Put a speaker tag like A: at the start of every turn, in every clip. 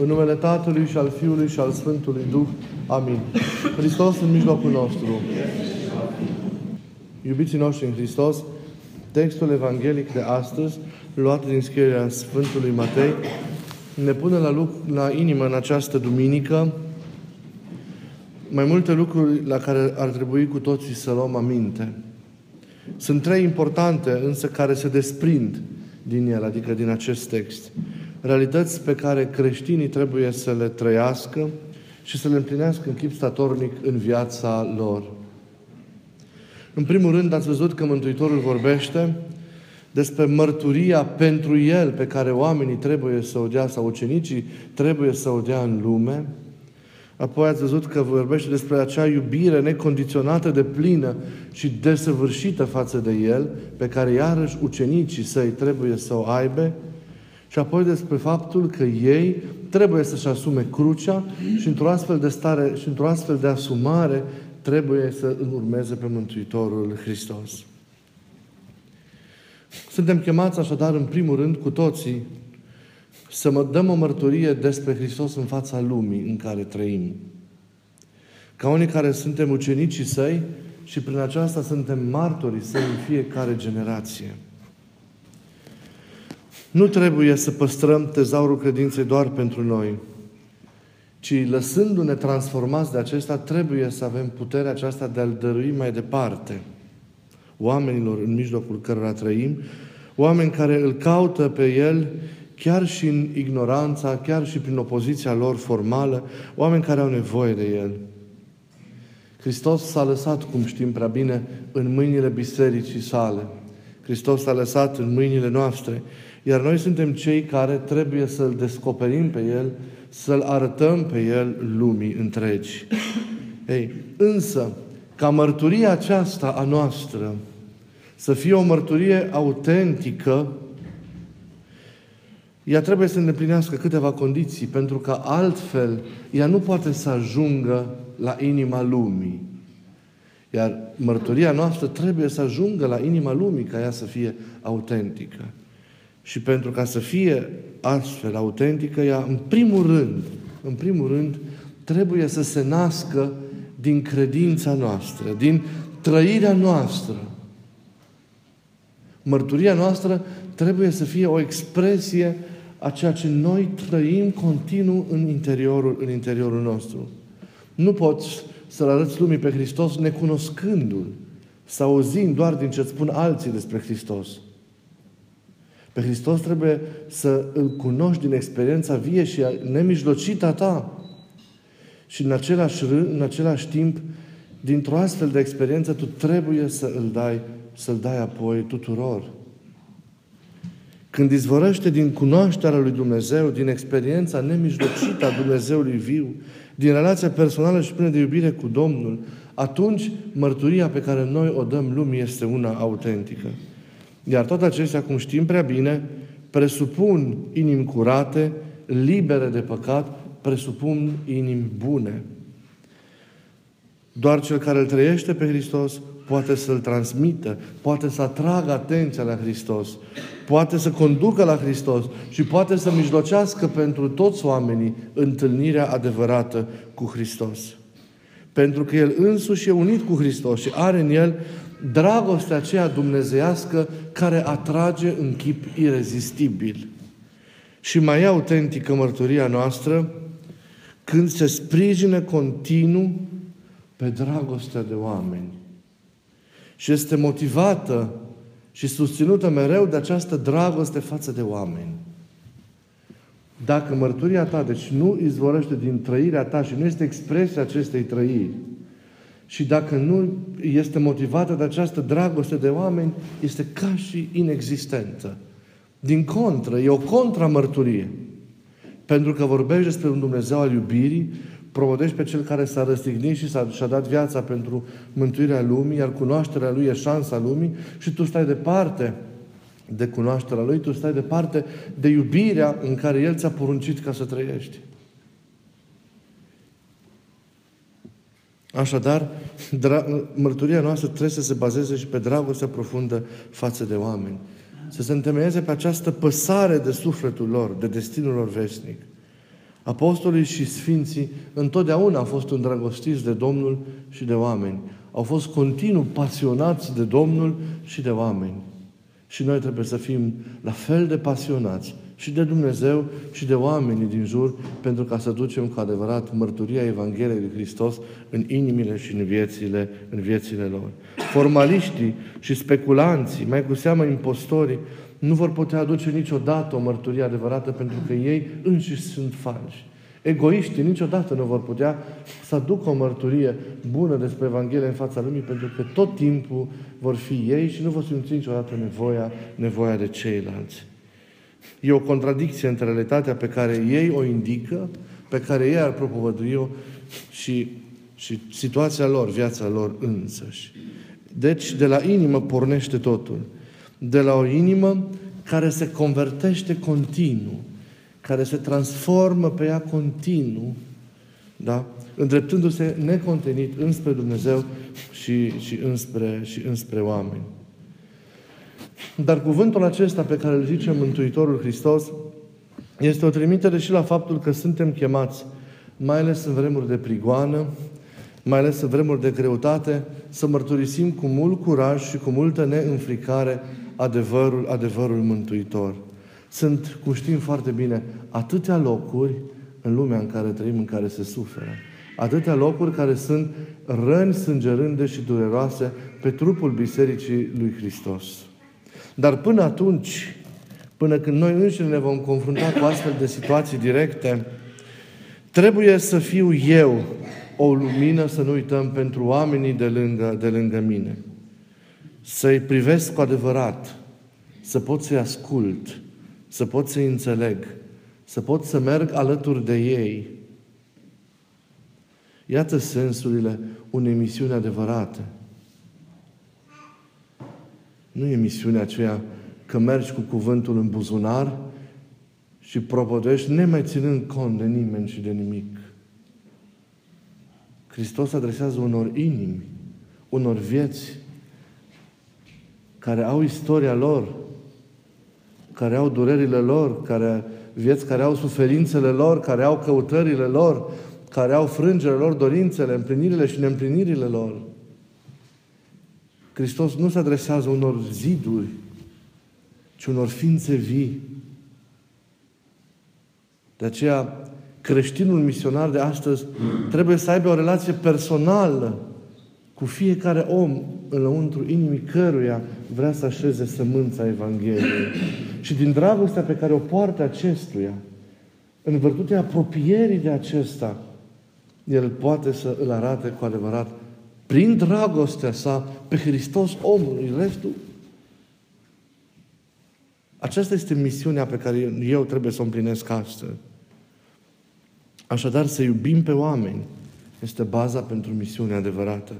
A: În numele Tatălui și al Fiului și al Sfântului Duh. Amin. Hristos în mijlocul nostru. Iubiții noștri în Hristos, textul evanghelic de astăzi, luat din scrierea Sfântului Matei, ne pune la, luc- la inimă în această duminică mai multe lucruri la care ar trebui cu toții să luăm aminte. Sunt trei importante, însă, care se desprind din el, adică din acest text. Realități pe care creștinii trebuie să le trăiască și să le împlinească în chip statornic în viața lor. În primul rând, ați văzut că Mântuitorul vorbește despre mărturia pentru El pe care oamenii trebuie să o dea sau ucenicii trebuie să o dea în lume. Apoi ați văzut că vorbește despre acea iubire necondiționată de plină și desăvârșită față de El, pe care iarăși ucenicii săi trebuie să o aibă. Și apoi despre faptul că ei trebuie să-și asume crucea și într-o astfel de stare și într-o astfel de asumare trebuie să îl urmeze pe Mântuitorul Hristos. Suntem chemați așadar, în primul rând, cu toții, să mă dăm o mărturie despre Hristos în fața lumii în care trăim. Ca unii care suntem ucenicii săi și prin aceasta suntem martorii săi în fiecare generație. Nu trebuie să păstrăm tezaurul credinței doar pentru noi, ci lăsându-ne transformați de acesta, trebuie să avem puterea aceasta de a-L dărui mai departe oamenilor în mijlocul cărora trăim, oameni care îl caută pe El chiar și în ignoranța, chiar și prin opoziția lor formală, oameni care au nevoie de El. Hristos s-a lăsat, cum știm prea bine, în mâinile bisericii sale. Hristos s-a lăsat în mâinile noastre. Iar noi suntem cei care trebuie să-L descoperim pe El, să-L arătăm pe El lumii întregi. Ei, însă, ca mărturia aceasta a noastră să fie o mărturie autentică, ea trebuie să îndeplinească câteva condiții, pentru că altfel ea nu poate să ajungă la inima lumii. Iar mărturia noastră trebuie să ajungă la inima lumii ca ea să fie autentică. Și pentru ca să fie astfel autentică, ea, în primul rând, în primul rând, trebuie să se nască din credința noastră, din trăirea noastră. Mărturia noastră trebuie să fie o expresie a ceea ce noi trăim continuu în interiorul, în interiorul nostru. Nu poți să-L arăți lumii pe Hristos necunoscându-L, sau auzind doar din ce spun alții despre Hristos. Pe Hristos trebuie să îl cunoști din experiența vie și nemijlocită a ta. Și în același, în același timp, dintr-o astfel de experiență, tu trebuie să îl dai, să-l dai apoi tuturor. Când izvorăște din cunoașterea lui Dumnezeu, din experiența nemijlocită a Dumnezeului viu, din relația personală și plină de iubire cu Domnul, atunci mărturia pe care noi o dăm lumii este una autentică. Iar toate acestea, cum știm prea bine, presupun inimi curate, libere de păcat, presupun inimi bune. Doar cel care îl trăiește pe Hristos poate să-l transmită, poate să atragă atenția la Hristos, poate să conducă la Hristos și poate să mijlocească pentru toți oamenii întâlnirea adevărată cu Hristos. Pentru că El însuși e unit cu Hristos și are în El dragostea aceea dumnezeiască care atrage în chip irezistibil. Și mai e autentică mărturia noastră când se sprijină continuu pe dragostea de oameni. Și este motivată și susținută mereu de această dragoste față de oameni. Dacă mărturia ta, deci nu izvorăște din trăirea ta și nu este expresia acestei trăiri, și dacă nu este motivată de această dragoste de oameni, este ca și inexistentă. Din contră, e o contramărturie. Pentru că vorbești despre un Dumnezeu al iubirii, promodești pe Cel care s-a răstignit și s-a, și-a dat viața pentru mântuirea lumii, iar cunoașterea Lui e șansa lumii și tu stai departe de cunoașterea Lui, tu stai departe de iubirea în care El ți-a poruncit ca să trăiești. Așadar, mărturia noastră trebuie să se bazeze și pe dragostea profundă față de oameni. Să se întemeieze pe această păsare de sufletul lor, de destinul lor veșnic. Apostolii și Sfinții întotdeauna au fost îndrăgostiți de Domnul și de oameni. Au fost continuu pasionați de Domnul și de oameni. Și noi trebuie să fim la fel de pasionați și de Dumnezeu și de oamenii din jur pentru ca să ducem cu adevărat mărturia Evangheliei lui Hristos în inimile și în viețile, în viețile lor. Formaliștii și speculanții, mai cu seamă impostorii, nu vor putea aduce niciodată o mărturie adevărată pentru că ei înșiși sunt falși. Egoiștii niciodată nu vor putea să aducă o mărturie bună despre Evanghelie în fața lumii pentru că tot timpul vor fi ei și nu vor simți niciodată nevoia, nevoia de ceilalți. E o contradicție între realitatea pe care ei o indică, pe care ei ar propovădui-o și, și situația lor, viața lor însăși. Deci, de la inimă pornește totul. De la o inimă care se convertește continuu, care se transformă pe ea continuu, da? îndreptându-se necontenit înspre Dumnezeu și, și, înspre, și înspre oameni. Dar cuvântul acesta pe care îl zice Mântuitorul Hristos este o trimitere și la faptul că suntem chemați, mai ales în vremuri de prigoană, mai ales în vremuri de greutate, să mărturisim cu mult curaj și cu multă neînfricare adevărul, adevărul mântuitor. Sunt, cum știm foarte bine, atâtea locuri în lumea în care trăim, în care se suferă. Atâtea locuri care sunt răni sângerânde și dureroase pe trupul Bisericii lui Hristos. Dar până atunci, până când noi înșine ne vom confrunta cu astfel de situații directe, trebuie să fiu eu o lumină, să nu uităm, pentru oamenii de lângă, de lângă mine. Să-i privesc cu adevărat, să pot să-i ascult, să pot să-i înțeleg, să pot să merg alături de ei. Iată sensurile unei misiuni adevărate. Nu e misiunea aceea că mergi cu cuvântul în buzunar și propodești nemai ținând cont de nimeni și de nimic. Hristos adresează unor inimi, unor vieți care au istoria lor, care au durerile lor, care, vieți care au suferințele lor, care au căutările lor, care au frângerile lor, dorințele, împlinirile și neîmplinirile lor. Hristos nu se adresează unor ziduri, ci unor ființe vii. De aceea, creștinul misionar de astăzi trebuie să aibă o relație personală cu fiecare om înăuntru inimii căruia vrea să așeze sămânța Evangheliei. Și din dragostea pe care o poartă acestuia, în virtutea apropierii de acesta, el poate să îl arate cu adevărat prin dragostea sa pe Hristos omului. Restul aceasta este misiunea pe care eu trebuie să o împlinesc astăzi. Așadar, să iubim pe oameni este baza pentru misiunea adevărată.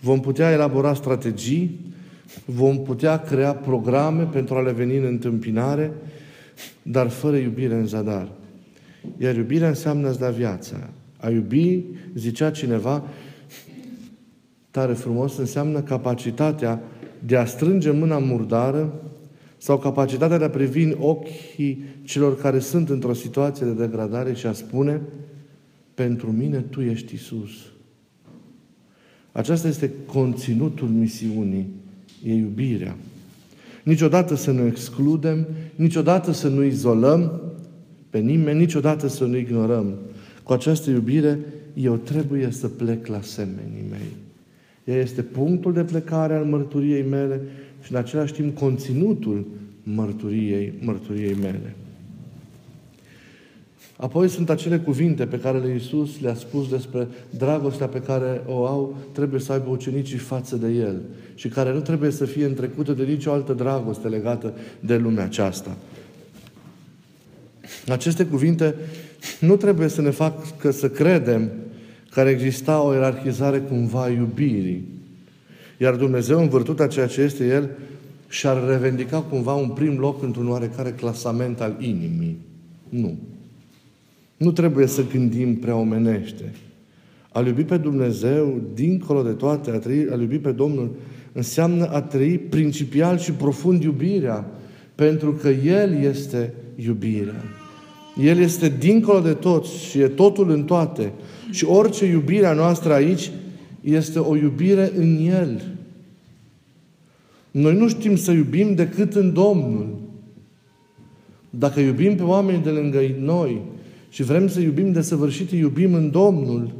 A: Vom putea elabora strategii, vom putea crea programe pentru a le veni în întâmpinare, dar fără iubire în zadar. Iar iubirea înseamnă să da viața. A iubi, zicea cineva, tare frumos, înseamnă capacitatea de a strânge mâna murdară sau capacitatea de a privi în ochii celor care sunt într-o situație de degradare și a spune pentru mine Tu ești Isus. Aceasta este conținutul misiunii, e iubirea. Niciodată să nu excludem, niciodată să nu izolăm pe nimeni, niciodată să nu ignorăm. Cu această iubire, eu trebuie să plec la semenii mei. Ea este punctul de plecare al mărturiei mele și în același timp conținutul mărturiei, mărturiei mele. Apoi sunt acele cuvinte pe care le Iisus le-a spus despre dragostea pe care o au, trebuie să aibă ucenicii față de El și care nu trebuie să fie întrecută de nicio altă dragoste legată de lumea aceasta. Aceste cuvinte nu trebuie să ne facă să credem care exista o ierarhizare cumva a iubirii. Iar Dumnezeu, în virtutea ceea ce este El, și-ar revendica cumva un prim loc într-un oarecare clasament al inimii. Nu. Nu trebuie să gândim prea omenește. A iubi pe Dumnezeu, dincolo de toate, a, trăi, a iubi pe Domnul, înseamnă a trăi principial și profund iubirea, pentru că El este iubirea. El este dincolo de tot și e totul în toate. Și orice iubire a noastră aici este o iubire în El. Noi nu știm să iubim decât în Domnul. Dacă iubim pe oamenii de lângă noi și vrem să iubim de săvârșit, iubim în Domnul.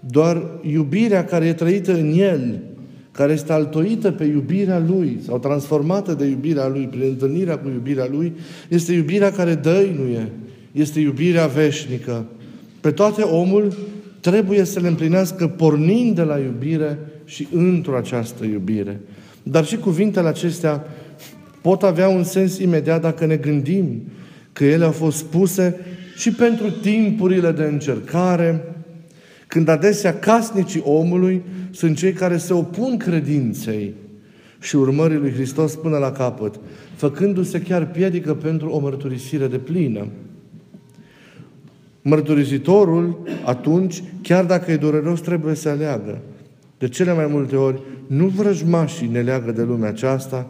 A: Doar iubirea care e trăită în El, care este altoită pe iubirea Lui sau transformată de iubirea Lui, prin întâlnirea cu iubirea Lui, este iubirea care dăinuie, este iubirea veșnică. Pe toate omul trebuie să le împlinească pornind de la iubire și într-o această iubire. Dar și cuvintele acestea pot avea un sens imediat dacă ne gândim că ele au fost spuse și pentru timpurile de încercare, când adesea casnicii omului sunt cei care se opun credinței și urmării lui Hristos până la capăt, făcându-se chiar piedică pentru o mărturisire de plină. Mărturisitorul, atunci, chiar dacă e dureros, trebuie să aleagă. De cele mai multe ori, nu vrăjmașii ne leagă de lumea aceasta,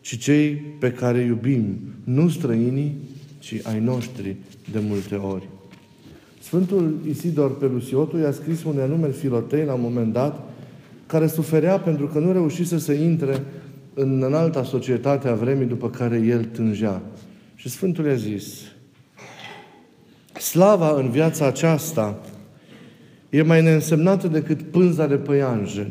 A: ci cei pe care iubim, nu străinii, ci ai noștri de multe ori. Sfântul Isidor Pelusiotu i-a scris un anume Filotei la un moment dat, care suferea pentru că nu reușise să intre în înalta societate a vremii după care el tângea. Și Sfântul i-a zis, slava în viața aceasta e mai neînsemnată decât pânza de păianjen.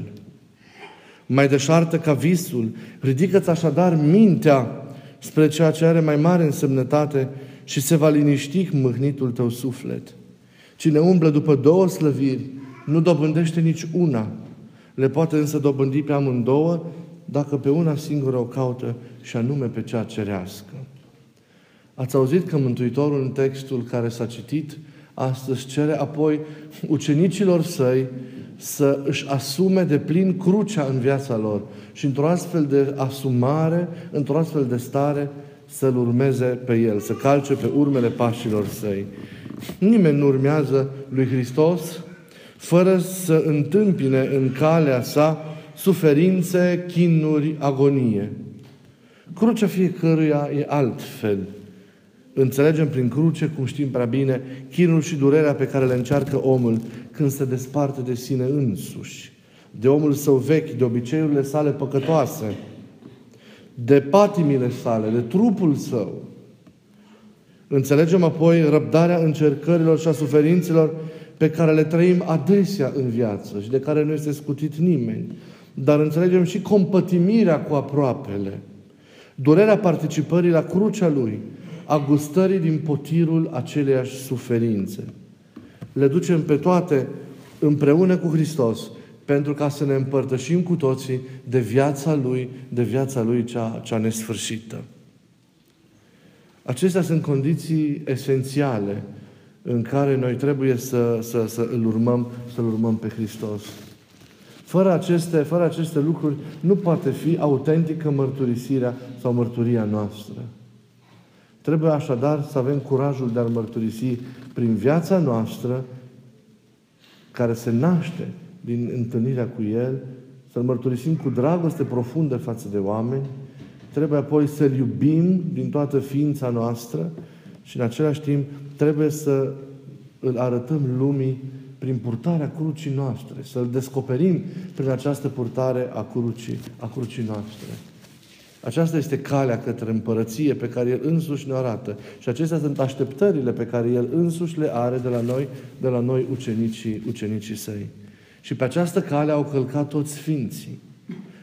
A: Mai deșartă ca visul, ridică-ți așadar mintea spre ceea ce are mai mare însemnătate și se va liniști mâhnitul tău suflet. Cine umblă după două slăviri, nu dobândește nici una. Le poate însă dobândi pe amândouă dacă pe una singură o caută și anume pe cea cerească. Ați auzit că Mântuitorul în textul care s-a citit astăzi cere apoi ucenicilor săi să își asume de plin crucea în viața lor și într-o astfel de asumare, într-o astfel de stare, să-L urmeze pe El, să calce pe urmele pașilor săi. Nimeni nu urmează lui Hristos fără să întâmpine în calea sa suferințe, chinuri, agonie. Crucea fiecăruia e altfel. Înțelegem prin cruce, cum știm prea bine, chinul și durerea pe care le încearcă omul când se desparte de sine însuși, de omul său vechi, de obiceiurile sale păcătoase, de patimile sale, de trupul său. Înțelegem apoi răbdarea încercărilor și a suferințelor pe care le trăim adesea în viață și de care nu este scutit nimeni. Dar înțelegem și compătimirea cu aproapele, durerea participării la crucea Lui, a gustării din potirul aceleiași suferințe. Le ducem pe toate împreună cu Hristos, pentru ca să ne împărtășim cu toții de viața Lui, de viața Lui cea, cea nesfârșită. Acestea sunt condiții esențiale în care noi trebuie să, să, să îl urmăm, să-L urmăm pe Hristos. Fără aceste, fără aceste lucruri nu poate fi autentică mărturisirea sau mărturia noastră. Trebuie așadar să avem curajul de a mărturisi prin viața noastră care se naște din întâlnirea cu El, să-L mărturisim cu dragoste profundă față de oameni, trebuie apoi să-L iubim din toată ființa noastră și în același timp trebuie să îl arătăm lumii prin purtarea crucii noastre, să-L descoperim prin această purtare a crucii, a crucii noastre. Aceasta este calea către împărăție pe care El însuși ne arată. Și acestea sunt așteptările pe care El însuși le are de la noi, de la noi ucenicii, ucenicii săi. Și pe această cale au călcat toți Sfinții.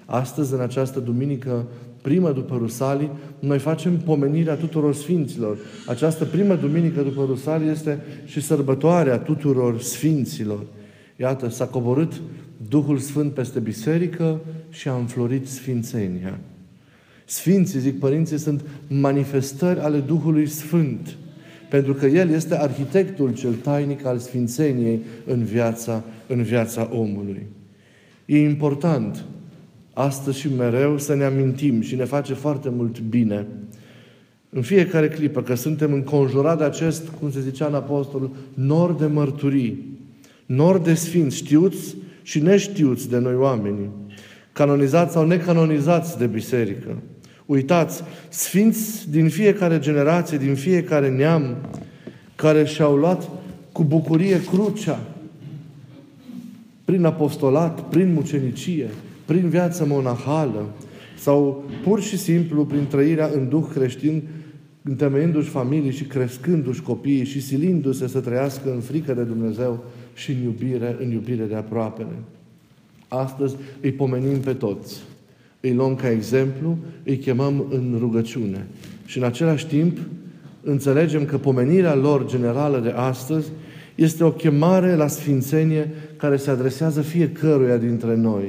A: Astăzi, în această duminică primă după Rusalii, noi facem pomenirea tuturor Sfinților. Această primă duminică după Rusalii este și sărbătoarea tuturor Sfinților. Iată, s-a coborât Duhul Sfânt peste biserică și a înflorit Sfințenia. Sfinții, zic părinții, sunt manifestări ale Duhului Sfânt. Pentru că El este arhitectul cel tainic al Sfințeniei în viața, în viața omului. E important astăzi și mereu să ne amintim și ne face foarte mult bine. În fiecare clipă că suntem înconjurați de acest, cum se zicea în apostol, nor de mărturii, nor de sfinți, știuți și neștiuți de noi oamenii, canonizați sau necanonizați de biserică, Uitați, sfinți din fiecare generație, din fiecare neam, care și-au luat cu bucurie crucea, prin apostolat, prin mucenicie, prin viață monahală, sau pur și simplu prin trăirea în duh creștin, întemeiindu-și familii și crescându-și copiii și silindu-se să trăiască în frică de Dumnezeu și în iubire, în iubire de aproapele. Astăzi îi pomenim pe toți. Îi luăm ca exemplu, îi chemăm în rugăciune. Și în același timp înțelegem că pomenirea lor generală de astăzi este o chemare la sfințenie care se adresează fiecăruia dintre noi.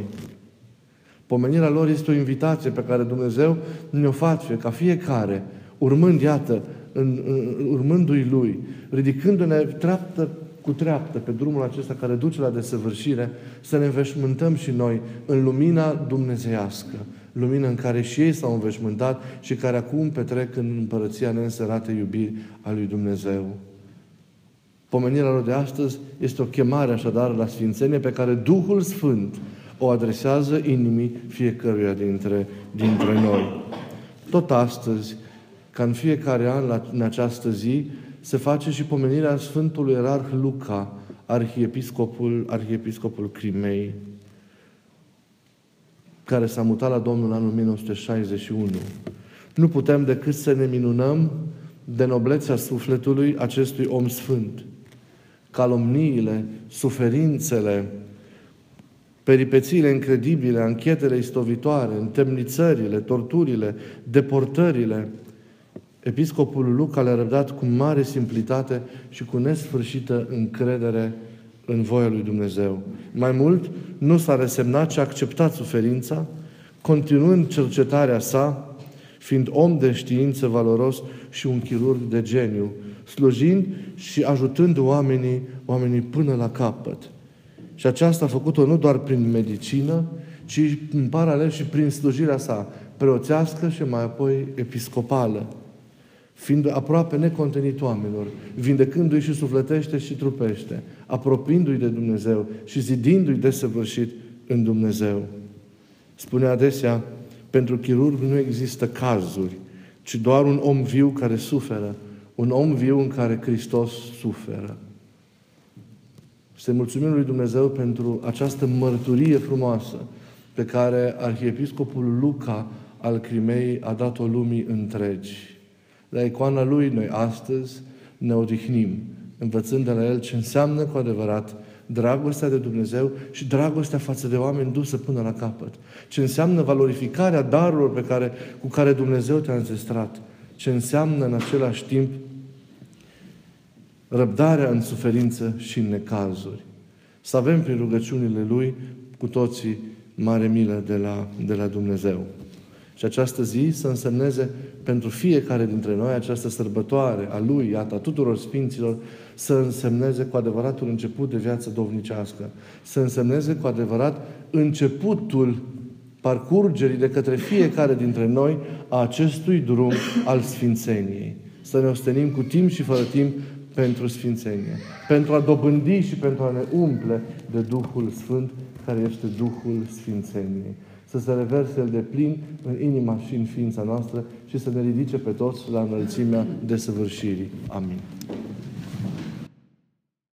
A: Pomenirea lor este o invitație pe care Dumnezeu ne-o face ca fiecare, urmând, iată, în, în, urmându-i Lui, ridicându-ne treaptă cu treaptă pe drumul acesta care duce la desăvârșire, să ne înveșmântăm și noi în lumina dumnezeiască, lumina în care și ei s-au înveșmântat și care acum petrec în împărăția neînsărate iubiri a lui Dumnezeu. Pomenirea lor de astăzi este o chemare așadar la Sfințenie pe care Duhul Sfânt o adresează inimii fiecăruia dintre, dintre noi. Tot astăzi, ca în fiecare an, la, în această zi, se face și pomenirea Sfântului Erarh Luca, arhiepiscopul, arhiepiscopul Crimei, care s-a mutat la Domnul în anul 1961. Nu putem decât să ne minunăm de noblețea sufletului acestui om sfânt. Calomniile, suferințele, peripețiile incredibile, anchetele istovitoare, întemnițările, torturile, deportările, Episcopul Luca le-a răbdat cu mare simplitate și cu nesfârșită încredere în voia lui Dumnezeu. Mai mult, nu s-a resemnat, ci a acceptat suferința, continuând cercetarea sa, fiind om de știință valoros și un chirurg de geniu, slujind și ajutând oamenii, oamenii până la capăt. Și aceasta a făcut-o nu doar prin medicină, ci în paralel și prin slujirea sa preoțească și mai apoi episcopală fiind aproape necontenit oamenilor, vindecându-i și sufletește și trupește, apropiindu-i de Dumnezeu și zidindu-i desăvârșit în Dumnezeu. Spune adesea, pentru chirurg nu există cazuri, ci doar un om viu care suferă, un om viu în care Hristos suferă. Să mulțumim lui Dumnezeu pentru această mărturie frumoasă pe care Arhiepiscopul Luca al Crimei a dat-o lumii întregi. La icoana Lui noi astăzi ne odihnim, învățând de la El ce înseamnă cu adevărat dragostea de Dumnezeu și dragostea față de oameni dusă până la capăt. Ce înseamnă valorificarea darurilor pe care, cu care Dumnezeu te-a înzestrat. Ce înseamnă în același timp răbdarea în suferință și în necazuri. Să avem prin rugăciunile Lui cu toții mare milă de la, de la Dumnezeu. Și această zi să însemneze pentru fiecare dintre noi această sărbătoare a Lui, iată, a tuturor Sfinților, să însemneze cu adevărat un început de viață dovnicească. Să însemneze cu adevărat începutul parcurgerii de către fiecare dintre noi a acestui drum al Sfințeniei. Să ne ostenim cu timp și fără timp pentru Sfințenie. Pentru a dobândi și pentru a ne umple de Duhul Sfânt, care este Duhul Sfințeniei să se reverse el de plin în inima și în ființa noastră și să ne ridice pe toți la înălțimea desăvârșirii. Amin.